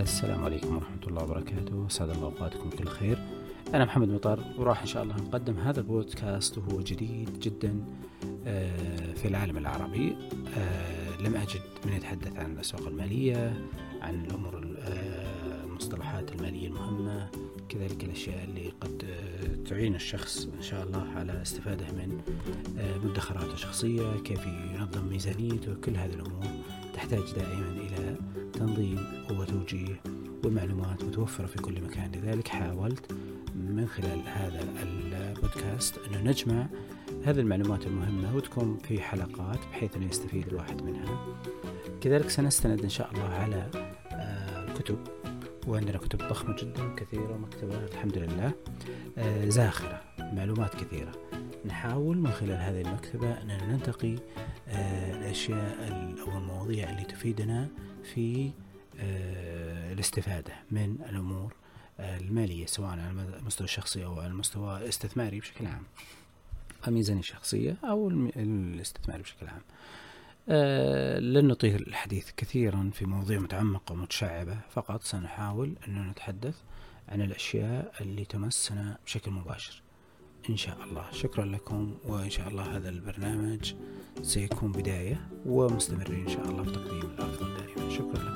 السلام عليكم ورحمة الله وبركاته. أسعد الله أوقاتكم كل خير أنا محمد مطر وراح إن شاء الله نقدم هذا البودكاست وهو جديد جدا آه، في العالم العربي. آه، لم أجد من يتحدث عن الأسواق المالية عن الأمور آه، المصطلحات المالية المهمة كذلك الأشياء اللي قد تعين الشخص إن شاء الله على استفادة من مدخراته الشخصية كيف ينظم ميزانيته كل هذه الأمور تحتاج دائما إلى تنظيم وتوجيه والمعلومات متوفرة في كل مكان. لذلك حاولت من خلال هذا البودكاست أنه نجمع هذه المعلومات المهمة وتكون في حلقات بحيث أنه يستفيد الواحد منها. كذلك سنستند إن شاء الله على الكتب آه، وعندنا كتب ضخمة جدا كثيرة مكتبة الحمد لله آه، زاخرة معلومات كثيرة. نحاول من خلال هذه المكتبة أن ننتقي آه، الأشياء أو المواضيع اللي تفيدنا في الاستفادة من الأمور المالية سواء على المستوى الشخصي أو على المستوى الاستثماري بشكل عام. الميزانية الشخصية أو الاستثماري بشكل عام. آه لن نطيل الحديث كثيرا في مواضيع متعمقة ومتشعبة فقط سنحاول أن نتحدث عن الأشياء اللي تمسنا بشكل مباشر. إن شاء الله. شكرا لكم وإن شاء الله هذا البرنامج سيكون بداية ومستمرين إن شاء الله في